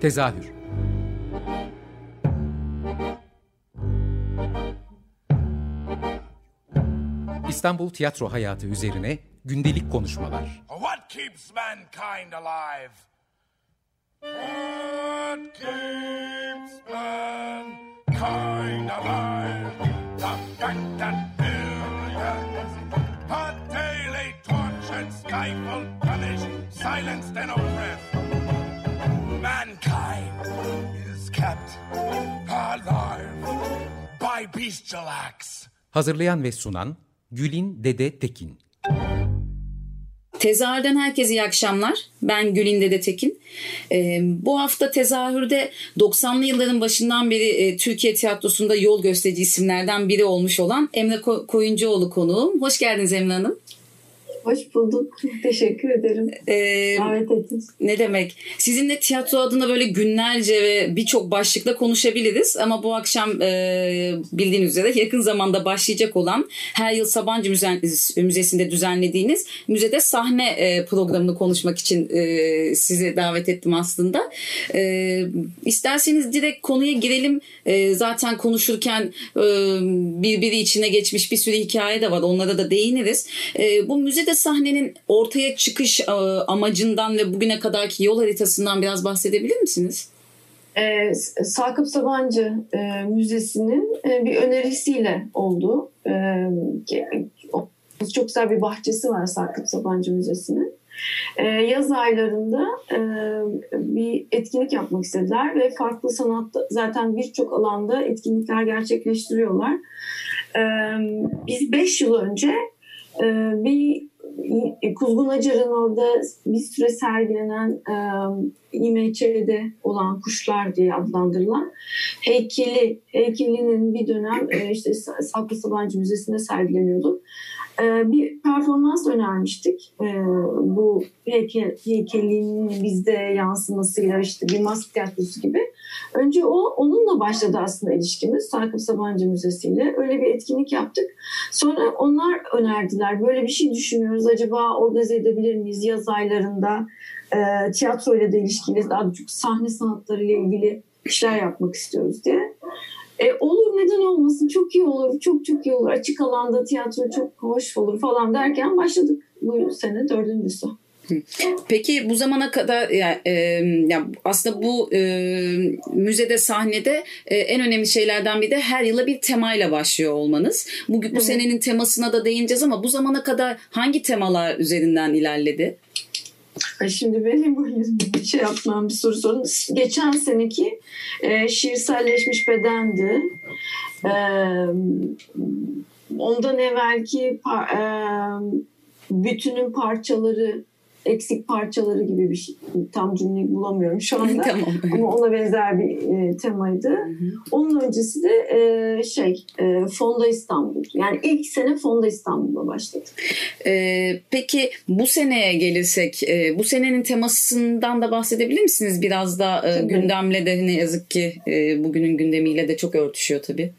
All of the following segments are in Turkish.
Tezahür İstanbul tiyatro hayatı üzerine gündelik konuşmalar. What keeps mankind alive? What keeps mankind alive? The fact that billions are daily tortured, stifled, punished, silenced and oppressed. By. Hazırlayan ve sunan Gülin Dede Tekin. Tezahürden herkese iyi akşamlar. Ben Gülin Dede Tekin. Ee, bu hafta tezahürde 90'lı yılların başından beri e, Türkiye tiyatrosunda yol gösterici isimlerden biri olmuş olan Emre Ko- Koyuncuoğlu konuğum. Hoş geldiniz Emre Hanım. Hoş bulduk. Teşekkür ederim. Ee, Davet ettiniz. Ne demek? Sizinle tiyatro adına böyle günlerce ve birçok başlıkla konuşabiliriz. Ama bu akşam e, bildiğiniz üzere yakın zamanda başlayacak olan her yıl Sabancı Müzesi'nde düzenlediğiniz müzede sahne e, programını konuşmak için e, sizi davet ettim aslında. E, isterseniz direkt konuya girelim. E, zaten konuşurken e, birbiri içine geçmiş bir sürü hikaye de var. Onlara da değiniriz. E, bu müzede sahnenin ortaya çıkış e, amacından ve bugüne kadarki yol haritasından biraz bahsedebilir misiniz? Ee, Sakıp Sabancı e, Müzesi'nin e, bir önerisiyle oldu. E, çok güzel bir bahçesi var Sakıp Sabancı Müzesi'nin. E, yaz aylarında e, bir etkinlik yapmak istediler ve farklı sanatta zaten birçok alanda etkinlikler gerçekleştiriyorlar. E, biz 5 yıl önce e, bir Kuzgun Acar'ın orada bir süre sergilenen e, İMÇ'de olan kuşlar diye adlandırılan heykeli, heykelinin bir dönem e, işte Saklı Sabancı Müzesi'nde sergileniyordu. E, bir performans önermiştik. E, bu heykel, bizde yansımasıyla işte bir mask tiyatrosu gibi. Önce o onunla başladı aslında ilişkimiz Sakıp Sabancı Müzesi ile. Öyle bir etkinlik yaptık. Sonra onlar önerdiler. Böyle bir şey düşünüyoruz. Acaba organize edebilir miyiz yaz aylarında? E, tiyatro ile de ilişkili, daha çok sahne sanatları ile ilgili işler yapmak istiyoruz diye. E, olur neden olmasın çok iyi olur çok çok iyi olur açık alanda tiyatro çok hoş olur falan derken başladık bu sene dördüncüsü. Peki bu zamana kadar ya, e, ya aslında bu e, müzede sahnede e, en önemli şeylerden biri de her yıla bir temayla başlıyor olmanız. Bu, bu evet. senenin temasına da değineceğiz ama bu zamana kadar hangi temalar üzerinden ilerledi? Şimdi benim bu bir şey yapmam bir soru sorun. Geçen seneki e, şiirselleşmiş bedendi. E, ondan evvelki e, bütünün parçaları eksik parçaları gibi bir şey. Tam cümleyi bulamıyorum şu anda. tamam. Ama ona benzer bir e, temaydı. Hı hı. Onun öncesi de e, şey e, Fonda İstanbul. Yani ilk sene Fonda İstanbul'da başladı. E, peki bu seneye gelirsek e, bu senenin temasından da bahsedebilir misiniz? Biraz da e, gündemle de ne yazık ki e, bugünün gündemiyle de çok örtüşüyor tabii.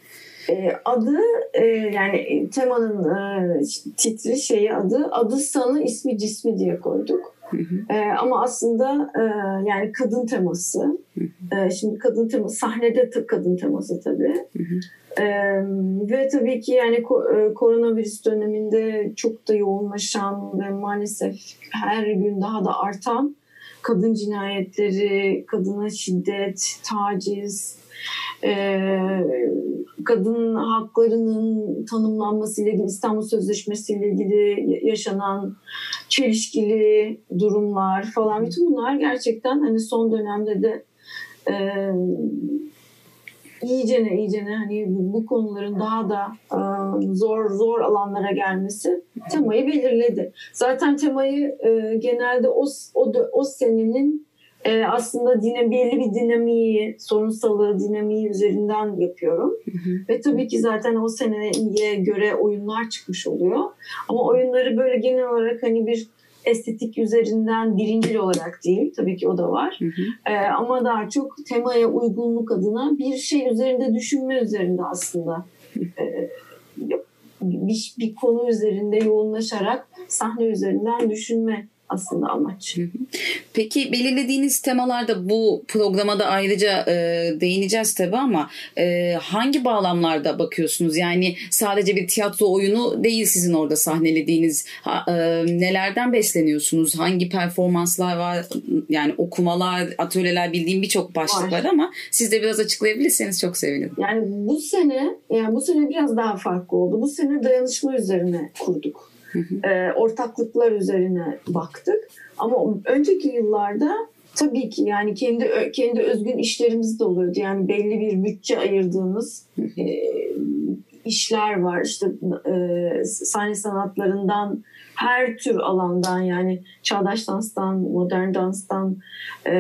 E, adı e, yani temanın e, titri şeyi adı adı sanı ismi cismi diye koyduk. Hı hı. E, ama aslında e, yani kadın teması. Hı. E, şimdi kadın teması sahnede t- kadın teması tabii. E, ve tabii ki yani ko- koronavirüs döneminde çok da yoğunlaşan ve maalesef her gün daha da artan kadın cinayetleri, kadına şiddet, taciz, e, kadın haklarının tanımlanması ile ilgili İstanbul Sözleşmesi ile ilgili yaşanan çelişkili durumlar falan. Bütün bunlar gerçekten hani son dönemde de e, iyicene iyicene hani bu konuların daha da e, zor zor alanlara gelmesi temayı belirledi. Zaten temayı e, genelde o, o, o senenin e, aslında dine, belli bir dinamiği, sorunsalı dinamiği üzerinden yapıyorum. Hı hı. Ve tabii ki zaten o seneye göre oyunlar çıkmış oluyor. Ama oyunları böyle genel olarak hani bir estetik üzerinden birincil olarak değil. Tabii ki o da var. Hı hı. E, ama daha çok temaya uygunluk adına bir şey üzerinde düşünme üzerinde aslında. E, bir, bir konu üzerinde yoğunlaşarak sahne üzerinden düşünme aslında amaç. Peki belirlediğiniz temalarda bu programda ayrıca e, değineceğiz tabii ama e, hangi bağlamlarda bakıyorsunuz? Yani sadece bir tiyatro oyunu değil sizin orada sahnelediğiniz. Ha, e, nelerden besleniyorsunuz? Hangi performanslar var? Yani okumalar, atölyeler bildiğim birçok başlık var. Var. ama siz de biraz açıklayabilirseniz çok sevinirim. Yani bu sene yani bu sene biraz daha farklı oldu. Bu sene dayanışma üzerine kurduk. Ee, ortaklıklar üzerine baktık. Ama önceki yıllarda tabii ki yani kendi kendi özgün işlerimiz de oluyordu. Yani belli bir bütçe ayırdığımız e, işler var. İşte e, sahne sanatlarından her tür alandan yani çağdaş danstan, modern danstan, e,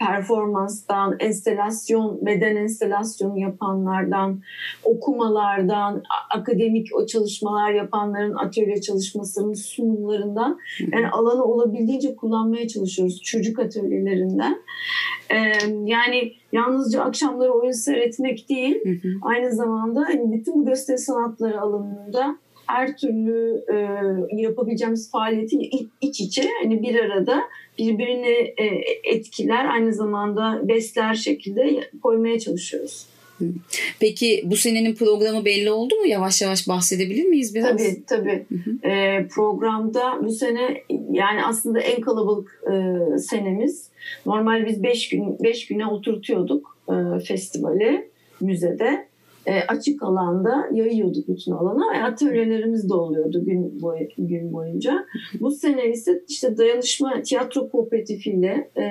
performanstan, enstelasyon, beden enstelasyonu yapanlardan, okumalardan, akademik o çalışmalar yapanların atölye çalışmasının sunumlarından yani alanı olabildiğince kullanmaya çalışıyoruz çocuk atölyelerinden. E, yani yalnızca akşamları oyun seyretmek değil, Hı hı. aynı zamanda hani bütün bu gösteri sanatları alanında her türlü e, yapabileceğimiz faaliyeti iç, iç içe hani bir arada birbirini e, etkiler aynı zamanda besler şekilde koymaya çalışıyoruz. Peki bu senenin programı belli oldu mu? Yavaş yavaş bahsedebilir miyiz biraz? Tabii tabii. E, programda bu sene yani aslında en kalabalık e, senemiz. Normal biz 5 gün beş güne oturtuyorduk e, festivali müzede. E, açık alanda yayıyorduk bütün alana ve atölyelerimiz de oluyordu gün, boy, gün boyunca. Bu sene ise işte dayanışma tiyatro kooperatifiyle e,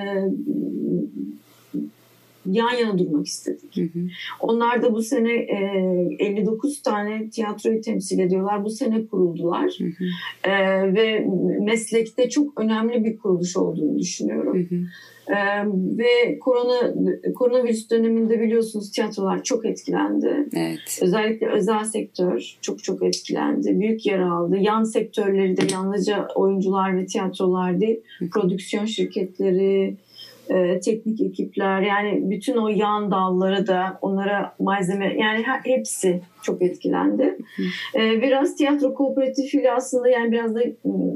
yan yana durmak istedik. Hı hı. Onlar da bu sene e, 59 tane tiyatroyu temsil ediyorlar. Bu sene kuruldular. Hı hı. E, ve meslekte çok önemli bir kuruluş olduğunu düşünüyorum. Hı hı. E, ve korona koronavirüs döneminde biliyorsunuz tiyatrolar çok etkilendi. Evet. Özellikle özel sektör çok çok etkilendi. Büyük yara aldı. Yan sektörleri de yalnızca oyuncular ve tiyatrolar değil, prodüksiyon şirketleri, e, teknik ekipler yani bütün o yan dalları da onlara malzeme yani he- hepsi çok etkilendi. E, biraz tiyatro kooperatifiyle aslında yani biraz da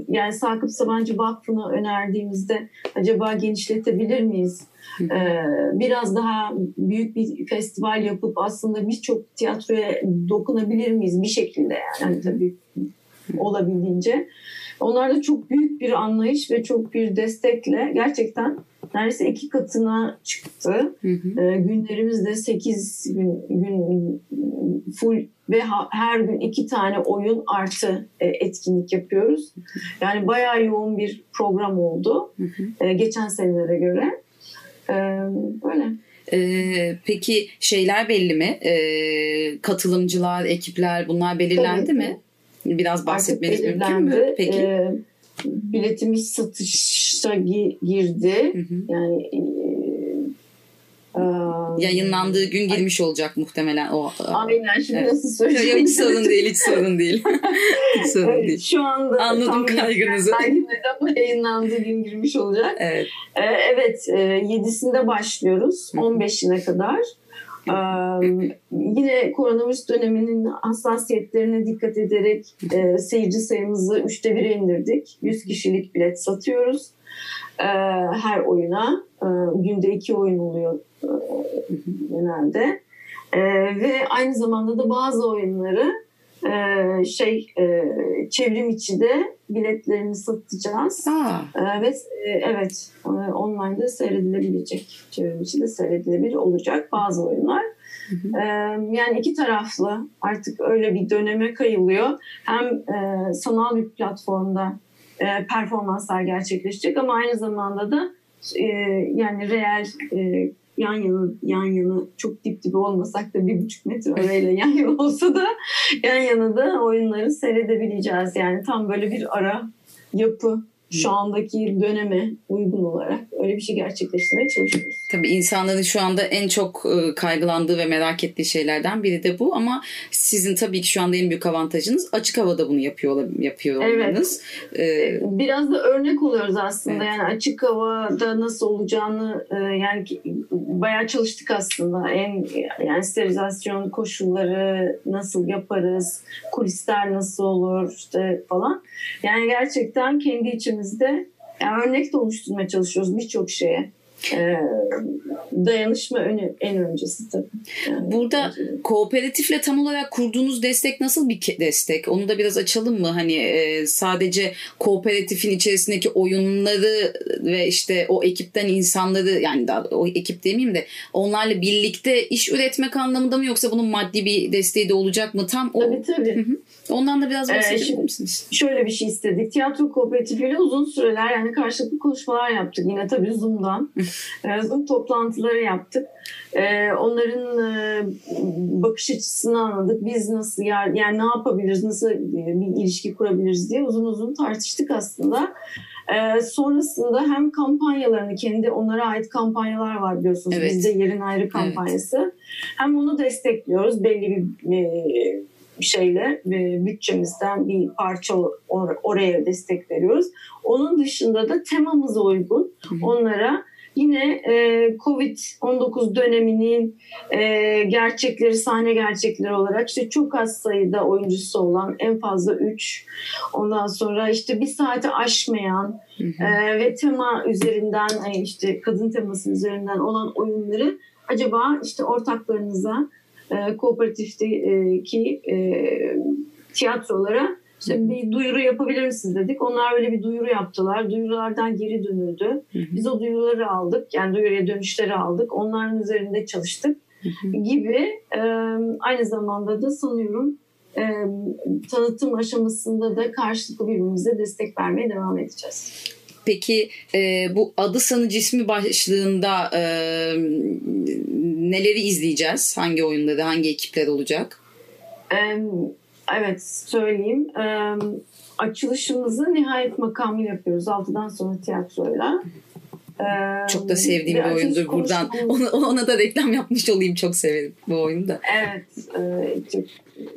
yani Sakıp Sabancı Vakfı'nı önerdiğimizde acaba genişletebilir miyiz? E, biraz daha büyük bir festival yapıp aslında birçok tiyatroya dokunabilir miyiz bir şekilde yani Hani tabii olabildiğince. Onlar da çok büyük bir anlayış ve çok bir destekle gerçekten neredeyse iki katına çıktı. Hı hı. Ee, günlerimiz de 8 gün, gün full ve ha- her gün iki tane oyun artı e, etkinlik yapıyoruz. Yani bayağı yoğun bir program oldu Hı hı. e, geçen senelere göre. Ee, böyle. Ee, peki şeyler belli mi? Ee, katılımcılar, ekipler bunlar belirlendi Tabii. mi? Biraz bahsetmeniz mümkün mü? Peki. Ee, biletimiz satışa gi- girdi. Hı hı. Yani e, e, Yayınlandığı gün girmiş olacak muhtemelen o. Aynen şimdi Evet. nasıl söyleyeyim? yok, hiç sorun değil, hiç sorun değil. hiç sorun Evet, değil. şu anda Anladım kaygınızı. girmedi ama yayınlandığı gün girmiş olacak. Evet. Ee, evet, e, 7'sinde başlıyoruz. Hı hı. 15'ine kadar. Ee, yine koronavirüs döneminin hassasiyetlerine dikkat ederek e, seyirci sayımızı üçte bire indirdik. 100 kişilik bilet satıyoruz. Ee, her oyuna. Ee, günde iki oyun oluyor e, genelde. Ve aynı zamanda da bazı oyunları e, şey e, çevrim içi de biletlerini satacağız. Ee, ve e, evet e, online'da seyredilebilecek çevrim içi de seyredilebilir olacak bazı oyunlar. Ee, yani iki taraflı artık öyle bir döneme kayılıyor. Hem e, sanal bir platformda e, performanslar gerçekleşecek ama aynı zamanda da e, yani reel e, yan yana yan yana çok dip dibe olmasak da bir buçuk metre arayla yan yana olsa da yan yana da oyunları seyredebileceğiz. Yani tam böyle bir ara yapı şu andaki döneme uygun olarak öyle bir şey gerçekleştirmeye çalışıyoruz. Tabii insanların şu anda en çok e, kaygılandığı ve merak ettiği şeylerden biri de bu ama sizin tabii ki şu anda en büyük avantajınız açık havada bunu yapıyor yapıyor Evet. olmanız. Ee, Biraz da örnek oluyoruz aslında. Evet. Yani açık havada nasıl olacağını e, yani bayağı çalıştık aslında. En yani sterilizasyon koşulları nasıl yaparız, kulisler nasıl olur işte falan. Yani gerçekten kendi içimizde yani örnek de oluşturmaya çalışıyoruz birçok şeye. Ee, dayanışma önü, en öncesi tabii. Yani Burada kooperatifle tam olarak kurduğunuz destek nasıl bir destek? Onu da biraz açalım mı? Hani e, sadece kooperatifin içerisindeki oyunları ve işte o ekipten insanları yani daha o ekip demeyeyim de onlarla birlikte iş üretmek anlamında mı yoksa bunun maddi bir desteği de olacak mı? Tam o. Tabii tabii. Hı hı. Ondan da biraz bahsedebilir ee, misiniz? Şöyle bir şey istedik. Tiyatro kooperatifiyle uzun süreler yani karşılıklı konuşmalar yaptık. Yine tabii Zoom'dan. Ee, Zoom toplantıları yaptık. Ee, onların e, bakış açısını anladık. Biz nasıl yani, ne yapabiliriz, nasıl bir ilişki kurabiliriz diye uzun uzun tartıştık aslında. Ee, sonrasında hem kampanyalarını kendi onlara ait kampanyalar var biliyorsunuz. Evet. Bizde yerin ayrı kampanyası. Evet. Hem onu destekliyoruz belli bir e, şeyle e, bütçemizden bir parça or- oraya destek veriyoruz. Onun dışında da temamıza uygun onlara yine e, Covid-19 döneminin e, gerçekleri, sahne gerçekleri olarak işte çok az sayıda oyuncusu olan en fazla 3 ondan sonra işte bir saate aşmayan E, ve tema üzerinden e, işte kadın teması üzerinden olan oyunları acaba işte ortaklarınıza e, kooperatifteki e, tiyatrolara işte bir duyuru yapabilir misiniz dedik. Onlar öyle bir duyuru yaptılar. Duyurulardan geri dönüldü. Biz o duyuruları aldık. Yani duyuruya dönüşleri aldık. Onların üzerinde çalıştık gibi. Aynı zamanda da sanıyorum e, tanıtım aşamasında da karşılıklı birbirimize destek vermeye devam edeceğiz. Peki e, bu adı sanı cismi başlığında e, neleri izleyeceğiz? Hangi oyunları, hangi ekipler olacak? Evet söyleyeyim. Açılışımızı nihayet makamı yapıyoruz. Altıdan sonra tiyatroyla. Çok da sevdiğim bir oyundur. Buradan ona, ona da reklam yapmış olayım. Çok severim bu oyunu da. Evet. Çok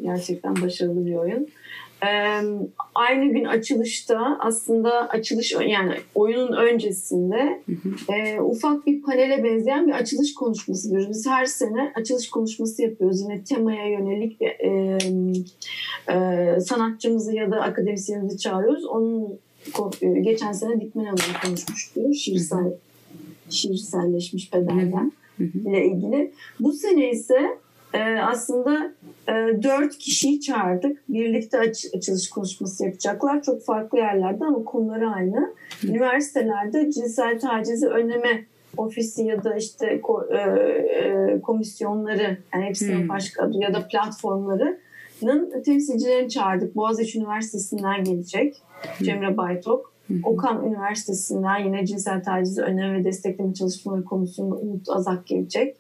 gerçekten başarılı bir oyun aynı gün açılışta aslında açılış yani oyunun öncesinde E, ufak bir panele benzeyen bir açılış konuşması yapıyoruz. Biz her sene açılış konuşması yapıyoruz. Yine temaya yönelik bir e, e, sanatçımızı ya da akademisyenimizi çağırıyoruz. Onun geçen sene Dikmen Hanım konuşmuştu. Şiirsel, şiirselleşmiş bedenler ile ilgili. Bu sene ise e, aslında e, dört kişiyi çağırdık. Birlikte aç, açılış konuşması yapacaklar. Çok farklı yerlerde ama konuları aynı. Üniversitelerde cinsel tacizi önleme ofisi ya da işte e, e, komisyonları yani hepsinin hmm. başka adı ya da platformlarının temsilcilerini çağırdık. Boğaziçi Üniversitesi'nden gelecek Cemre Baytok. Okan Üniversitesi'nden yine cinsel tacizi önleme ve destekleme çalışmaları komisyonu Umut Azak gelecek.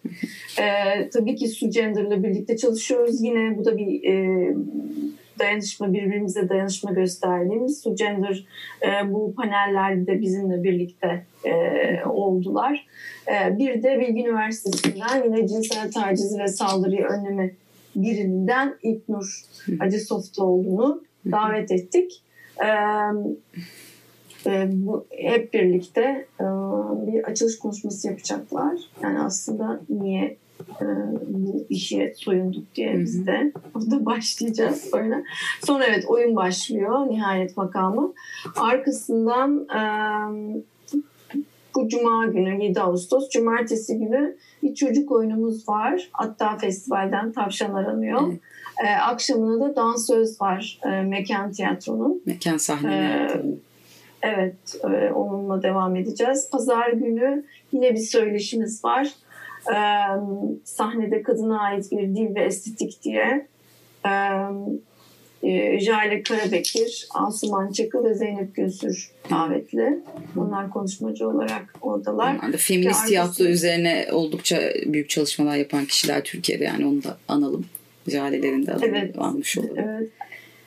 Ee, tabii ki Su Gender'la birlikte çalışıyoruz. Yine bu da bir e, dayanışma, birbirimize dayanışma gösterdiğimiz Su Gender e, bu panellerde bizimle birlikte e, oldular. E, bir de Bilgi Üniversitesi'nden yine cinsel tacizi ve saldırıyı önleme birinden İlknur Acı Softoğlu'nu davet ettik. Ee, e, bu hep birlikte e, bir açılış konuşması yapacaklar. Yani aslında niye e, bu işe soyunduk diye biz de orada başlayacağız böyle. Sonra evet oyun başlıyor nihayet makamı. Arkasından e, bu cuma günü 7 Ağustos cumartesi günü bir çocuk oyunumuz var. Hatta festivalden tavşan aranıyor. Evet. E, akşamına da dansöz var e, Mekan Tiyatro'nun. Mekan sahneleri. E, Evet, e, onunla devam edeceğiz. Pazar günü yine bir söyleşimiz var. E, sahnede kadına ait bir dil ve estetik diye. E, e, Jale Karabekir, Asuman Çakı ve Zeynep Gülsür davetli. Onlar konuşmacı olarak oradalar. Onlar da feminist tiyatro üzerine oldukça büyük çalışmalar yapan kişiler Türkiye'de yani onu da analım. Jale'lerin de evet, almış olalım. Evet.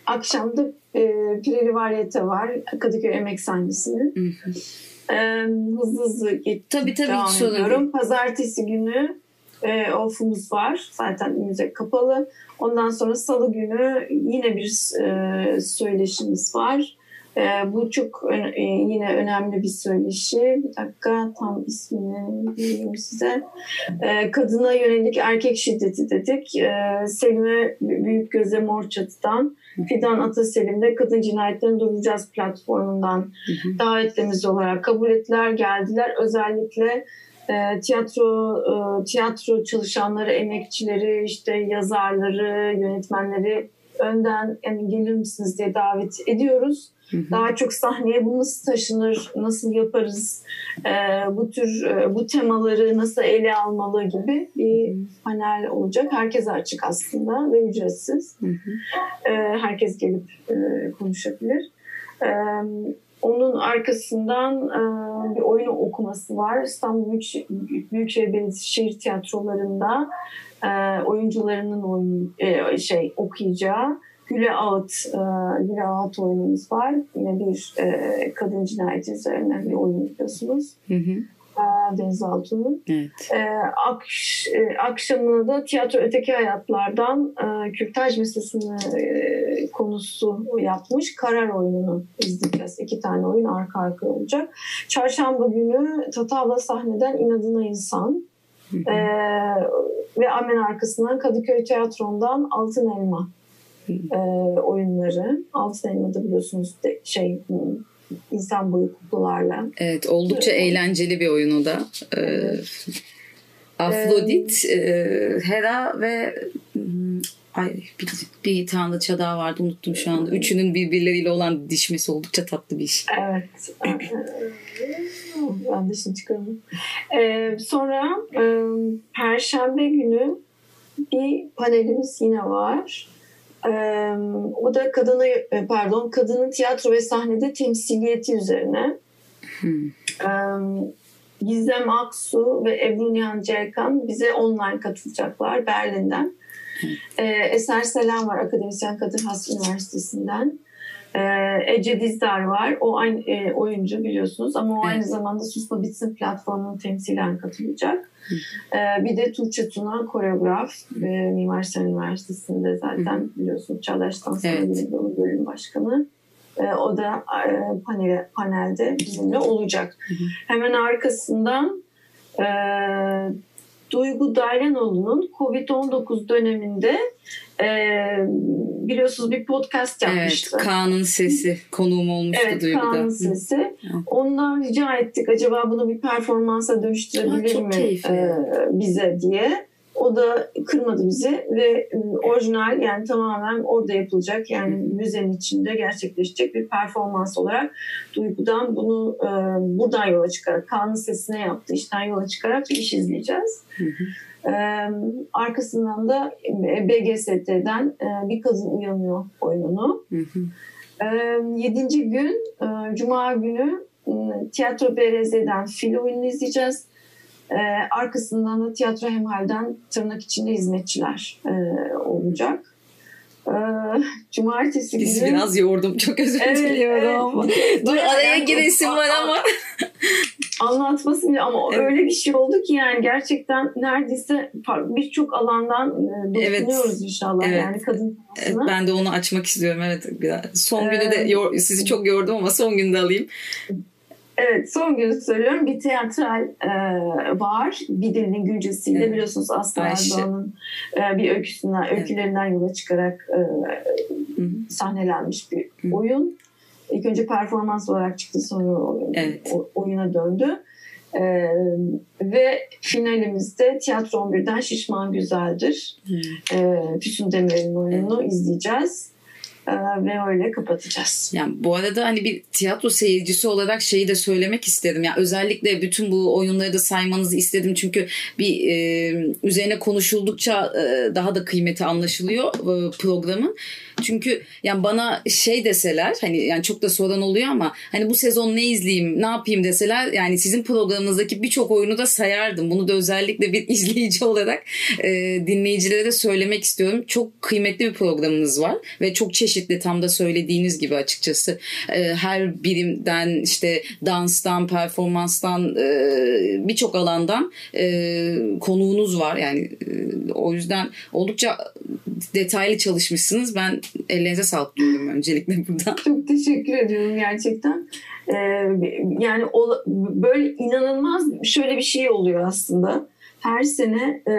Akşam da e, Pireli Varyete var. Kadıköy Emek Sahnesi'nin. E, hızlı hızlı git, tabii, tabii, devam ediyorum. Pazartesi günü e, off'umuz var. Zaten müze kapalı. Ondan sonra salı günü yine bir e, söyleşimiz var. E, bu çok e, yine önemli bir söyleşi. Bir dakika tam ismini bileyim size. E, kadına yönelik erkek şiddeti dedik. E, Selime Büyük Göze Mor Çatı'dan Fidan Ataselim de Kadın Cinayetlerini Durduracağız platformundan davetlerimiz olarak kabul ettiler, geldiler. Özellikle e, tiyatro e, tiyatro çalışanları, emekçileri, işte yazarları, yönetmenleri önden yani gelir misiniz diye davet ediyoruz. Daha çok sahneye bu nasıl taşınır, nasıl yaparız, e, bu tür e, bu temaları nasıl ele almalı gibi bir panel olacak. Herkese açık aslında ve ücretsiz. E, herkes gelip e, konuşabilir. E, onun arkasından e, bir oyun okuması var. İstanbul Büyük, Büyükşehir Belediyesi tiyatrolarında e, oyuncularının oyun, e, şey okuyacağı Güle Ağıt, e, Güle Ağıt oyunumuz var. Yine bir e, kadın cinayeti üzerine bir oyun biliyorsunuz. Hı hı. E, Deniz Altun'un. Evet. E, akş, e, akşamına da tiyatro öteki hayatlardan e, kürtaj meselesini e, konusu yapmış karar oyununu izleyeceğiz. İki tane oyun arka arkaya olacak. Çarşamba günü Tatavla sahneden İnadına İnsan e, ve hemen arkasından Kadıköy Tiyatro'ndan Altın Elma e, oyunları. Altın Elma'da biliyorsunuz de, şey insan boyu kuklalarla Evet oldukça Evet. eğlenceli bir oyun o da. Ee, Evet. Afrodit, e, Hera ve hmm, ay bir, bir tanrıça daha vardı unuttum şu anda. Üçünün birbirleriyle olan dişmesi oldukça tatlı bir iş. Evet. Ee, ben de şimdi çıkarım. Ee, sonra e, Perşembe günü bir panelimiz yine var. Ee, o da kadını e, pardon kadının tiyatro ve sahnede temsiliyeti üzerine. Hmm. Ee, Gizem Aksu ve Ebru Nihan Celkan bize online katılacaklar Berlin'den. Ee, Eser Selam var akademisyen Kadir Has Üniversitesi'nden. Ee, Ece Dizdar var. O aynı e, oyuncu biliyorsunuz ama o Evet. aynı zamanda Susma Bitsin platformunun temsilen katılacak. Ee, bir de Tuğçe Tuna koreograf e, Mimar Sinan Üniversitesi'nde zaten biliyorsunuz Çağdaş Dans Evet. Bölüm başkanı. Ee, o da e, panel, panelde bizimle olacak. Hemen arkasından e, Duygu Dairenoğlu'nun Covid-19 döneminde e, biliyorsunuz bir podcast Evet, yapmıştı. Kaan'ın sesi konuğum olmuştu Evet, Duygu'da. Kaan'ın Hı. sesi. Ondan rica ettik acaba bunu bir performansa Aa, dönüştürebilir çok mi keyifli. e, bize diye. O da kırmadı bizi ve e, orijinal yani tamamen orada yapılacak yani müzenin içinde gerçekleşecek bir performans olarak Duygu'dan bunu e, buradan yola çıkarak Kaan'ın sesine yaptığı işten yola çıkarak bir iş izleyeceğiz. E, arkasından da e, BGST'den e, Bir Kadın Uyanıyor oyununu. Hı hı. Ee, Yedinci gün, e, Cuma günü e, Tiyatro BRZ'den fil oyununu izleyeceğiz. Ee, arkasından da Tiyatro Hemhal'den tırnak içinde hizmetçiler e, olacak. Ee, Cumartesi Bizi günü... biraz yordum. Çok özür diliyorum evet. Dur araya giresim var ama. Anlatması bile ama Evet. öyle bir şey oldu ki yani gerçekten neredeyse birçok alandan e, Evet. dokunuyoruz inşallah. Evet. Yani kadın Evet, ben de onu açmak istiyorum. Evet. Son günü de Ee, sizi çok yordum ama son günü de alayım. Evet son günü söylüyorum. Bir tiyatral e, var. Bir dilinin güncesiyle Evet. biliyorsunuz Aslı. Erdoğan'ın e, bir öyküsünden, öykülerinden yola çıkarak e, sahnelenmiş bir Hı. oyun. İlk önce performans olarak çıktı sonra oyun, Evet. o- oyuna döndü. E, ve finalimizde Tiyatro 11'den Şişman Güzeldir. Hı. E, Füsun Demir'in oyununu izleyeceğiz. E, ve öyle kapatacağız. Yani bu arada hani bir tiyatro seyircisi olarak şeyi de söylemek istedim. Yani özellikle bütün bu oyunları da saymanızı istedim. Çünkü bir e, üzerine konuşuldukça e, daha da kıymeti anlaşılıyor e, programın. Çünkü yani bana şey deseler hani yani çok da soran oluyor ama hani bu sezon ne izleyeyim ne yapayım deseler yani sizin programınızdaki birçok oyunu da sayardım. Bunu da özellikle bir izleyici olarak e, dinleyicilere de söylemek istiyorum. Çok kıymetli bir programınız var ve çok çeşitli tam da söylediğiniz gibi açıkçası E, her birimden işte danstan performanstan e, birçok alandan e, konuğunuz var yani e, o yüzden oldukça detaylı çalışmışsınız. Ben ellerinize sağlık diyorum öncelikle buradan. Çok teşekkür ediyorum gerçekten. Ee, yani o, böyle inanılmaz şöyle bir şey oluyor aslında. Her sene e,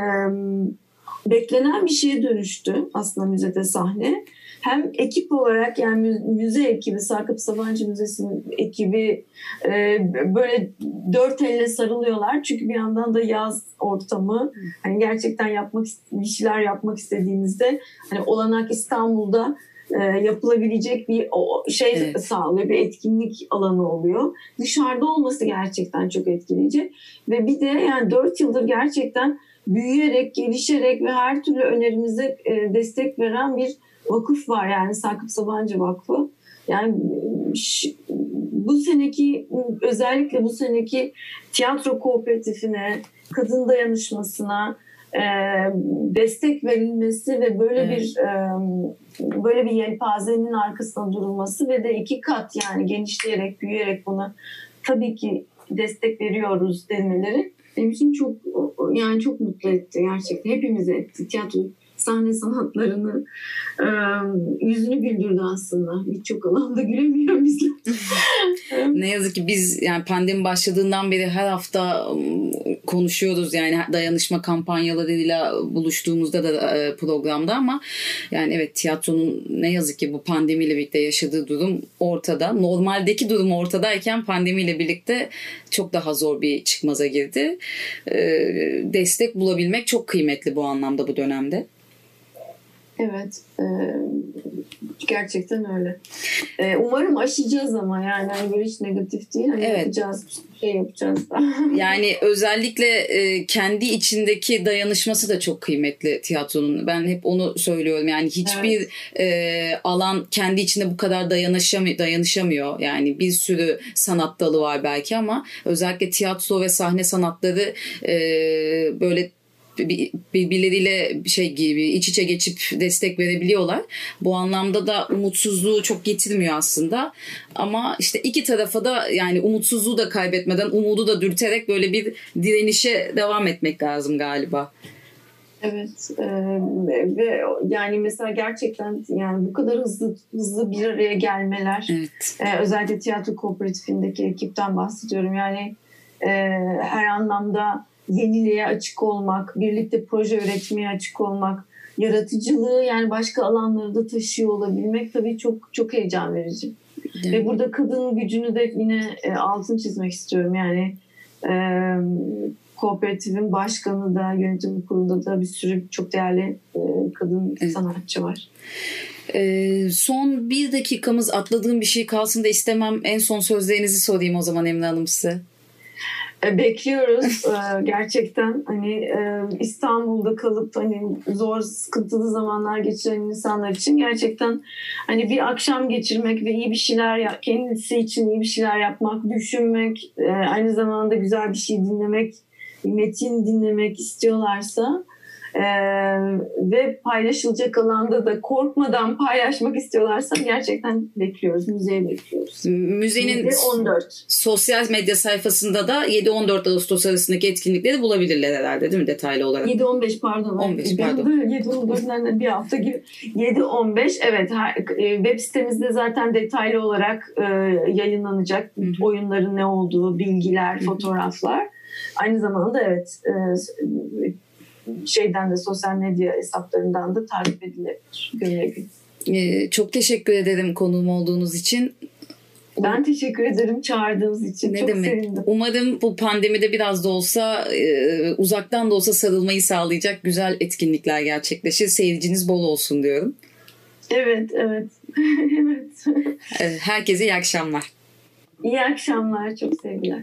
beklenen bir şeye dönüştü aslında müzede sahne hem ekip olarak yani müze ekibi, Sakıp Sabancı Müzesi'nin ekibi e, böyle dört elle sarılıyorlar. Çünkü bir yandan da yaz ortamı hani gerçekten yapmak bir şeyler yapmak istediğimizde hani olanak İstanbul'da e, yapılabilecek bir o, şey evet. sağlıyor. Bir etkinlik alanı oluyor. Dışarıda olması gerçekten çok etkileyici. Ve bir de yani dört yıldır gerçekten büyüyerek, gelişerek ve her türlü önerimize e, destek veren bir vakıf var yani Sakıp Sabancı Vakfı. Yani bu seneki özellikle bu seneki tiyatro kooperatifine, kadın dayanışmasına e, destek verilmesi ve böyle evet. bir e, böyle bir yelpazenin arkasında durulması ve de iki kat yani genişleyerek, büyüyerek buna tabii ki destek veriyoruz demeleri benim için çok yani çok mutlu etti gerçekten. Hepimizi etti. Tiyatro sahne sanatlarını e, yüzünü güldürdü aslında. Birçok alanda gülemiyor bizler. ne yazık ki biz yani pandemi başladığından beri her hafta konuşuyoruz yani dayanışma kampanyalarıyla buluştuğumuzda da programda ama yani evet tiyatronun ne yazık ki bu pandemiyle birlikte yaşadığı durum ortada. Normaldeki durum ortadayken pandemiyle birlikte çok daha zor bir çıkmaza girdi. Destek bulabilmek çok kıymetli bu anlamda bu dönemde. Evet. E, gerçekten öyle. E, umarım aşacağız ama yani hani böyle hiç negatif değil. Hani evet. yapacağız şey yapacağız. yani özellikle e, kendi içindeki dayanışması da çok kıymetli tiyatronun. Ben hep onu söylüyorum. Yani hiçbir evet. e, alan kendi içinde bu kadar dayanışamıyor, dayanışamıyor. Yani bir sürü sanat dalı var belki ama özellikle tiyatro ve sahne sanatları e, böyle birbirleriyle şey gibi iç içe geçip destek verebiliyorlar. Bu anlamda da umutsuzluğu çok getirmiyor aslında. Ama işte iki tarafa da yani umutsuzluğu da kaybetmeden umudu da dürterek böyle bir direnişe devam etmek lazım galiba. Evet e, ve yani mesela gerçekten yani bu kadar hızlı hızlı bir araya gelmeler evet. e, özellikle tiyatro kooperatifindeki ekipten bahsediyorum yani e, her anlamda yeniliğe açık olmak, birlikte proje üretmeye açık olmak, yaratıcılığı yani başka alanları da taşıyor olabilmek tabii çok çok heyecan verici. Evet. Ve burada kadın gücünü de yine e, altın çizmek istiyorum. Yani e, kooperatifin başkanı da yönetim kurulunda da bir sürü çok değerli e, kadın evet. sanatçı var. Ee, son bir dakikamız atladığım bir şey kalsın da istemem. En son sözlerinizi sorayım o zaman Emine Hanım size. E, bekliyoruz. E, gerçekten hani e, İstanbul'da kalıp hani zor sıkıntılı zamanlar geçiren insanlar için gerçekten hani bir akşam geçirmek ve iyi bir şeyler kendisi için iyi bir şeyler yapmak, düşünmek, aynı zamanda güzel bir şey dinlemek, metin dinlemek istiyorlarsa ee, ve paylaşılacak alanda da korkmadan paylaşmak istiyorlarsa gerçekten bekliyoruz. Müzeye bekliyoruz. Müzenin 14. sosyal medya sayfasında da 7-14 Ağustos arasındaki etkinlikleri bulabilirler herhalde değil mi detaylı olarak? 7-15 pardon. 15 pardon. 7-14'den bir hafta gibi. 7-15 evet her, e, web sitemizde zaten detaylı olarak e, yayınlanacak. Hı-hı. Oyunların ne olduğu, bilgiler, fotoğraflar. Aynı zamanda evet e, şeyden de sosyal medya hesaplarından da takip edilebilir. Görevi. Ee, çok teşekkür ederim konuğum olduğunuz için. Ben teşekkür ederim çağırdığınız için. Ne Çok demek? sevindim. Umarım bu pandemide biraz da olsa e, uzaktan da olsa sarılmayı sağlayacak güzel etkinlikler gerçekleşir. Seyirciniz bol olsun diyorum. Evet, evet. evet. Herkese iyi akşamlar. İyi akşamlar. Çok sevgiler.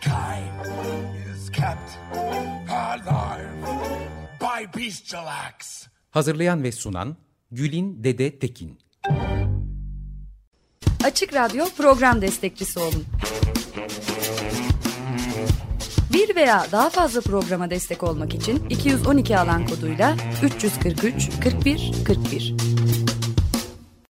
Time is kept alive by bestial. Hazırlayan ve sunan Gülin Dede Tekin. Açık Radyo program destekçisi olun. Bir veya daha fazla programa destek olmak için 212 alan koduyla 343 41 41.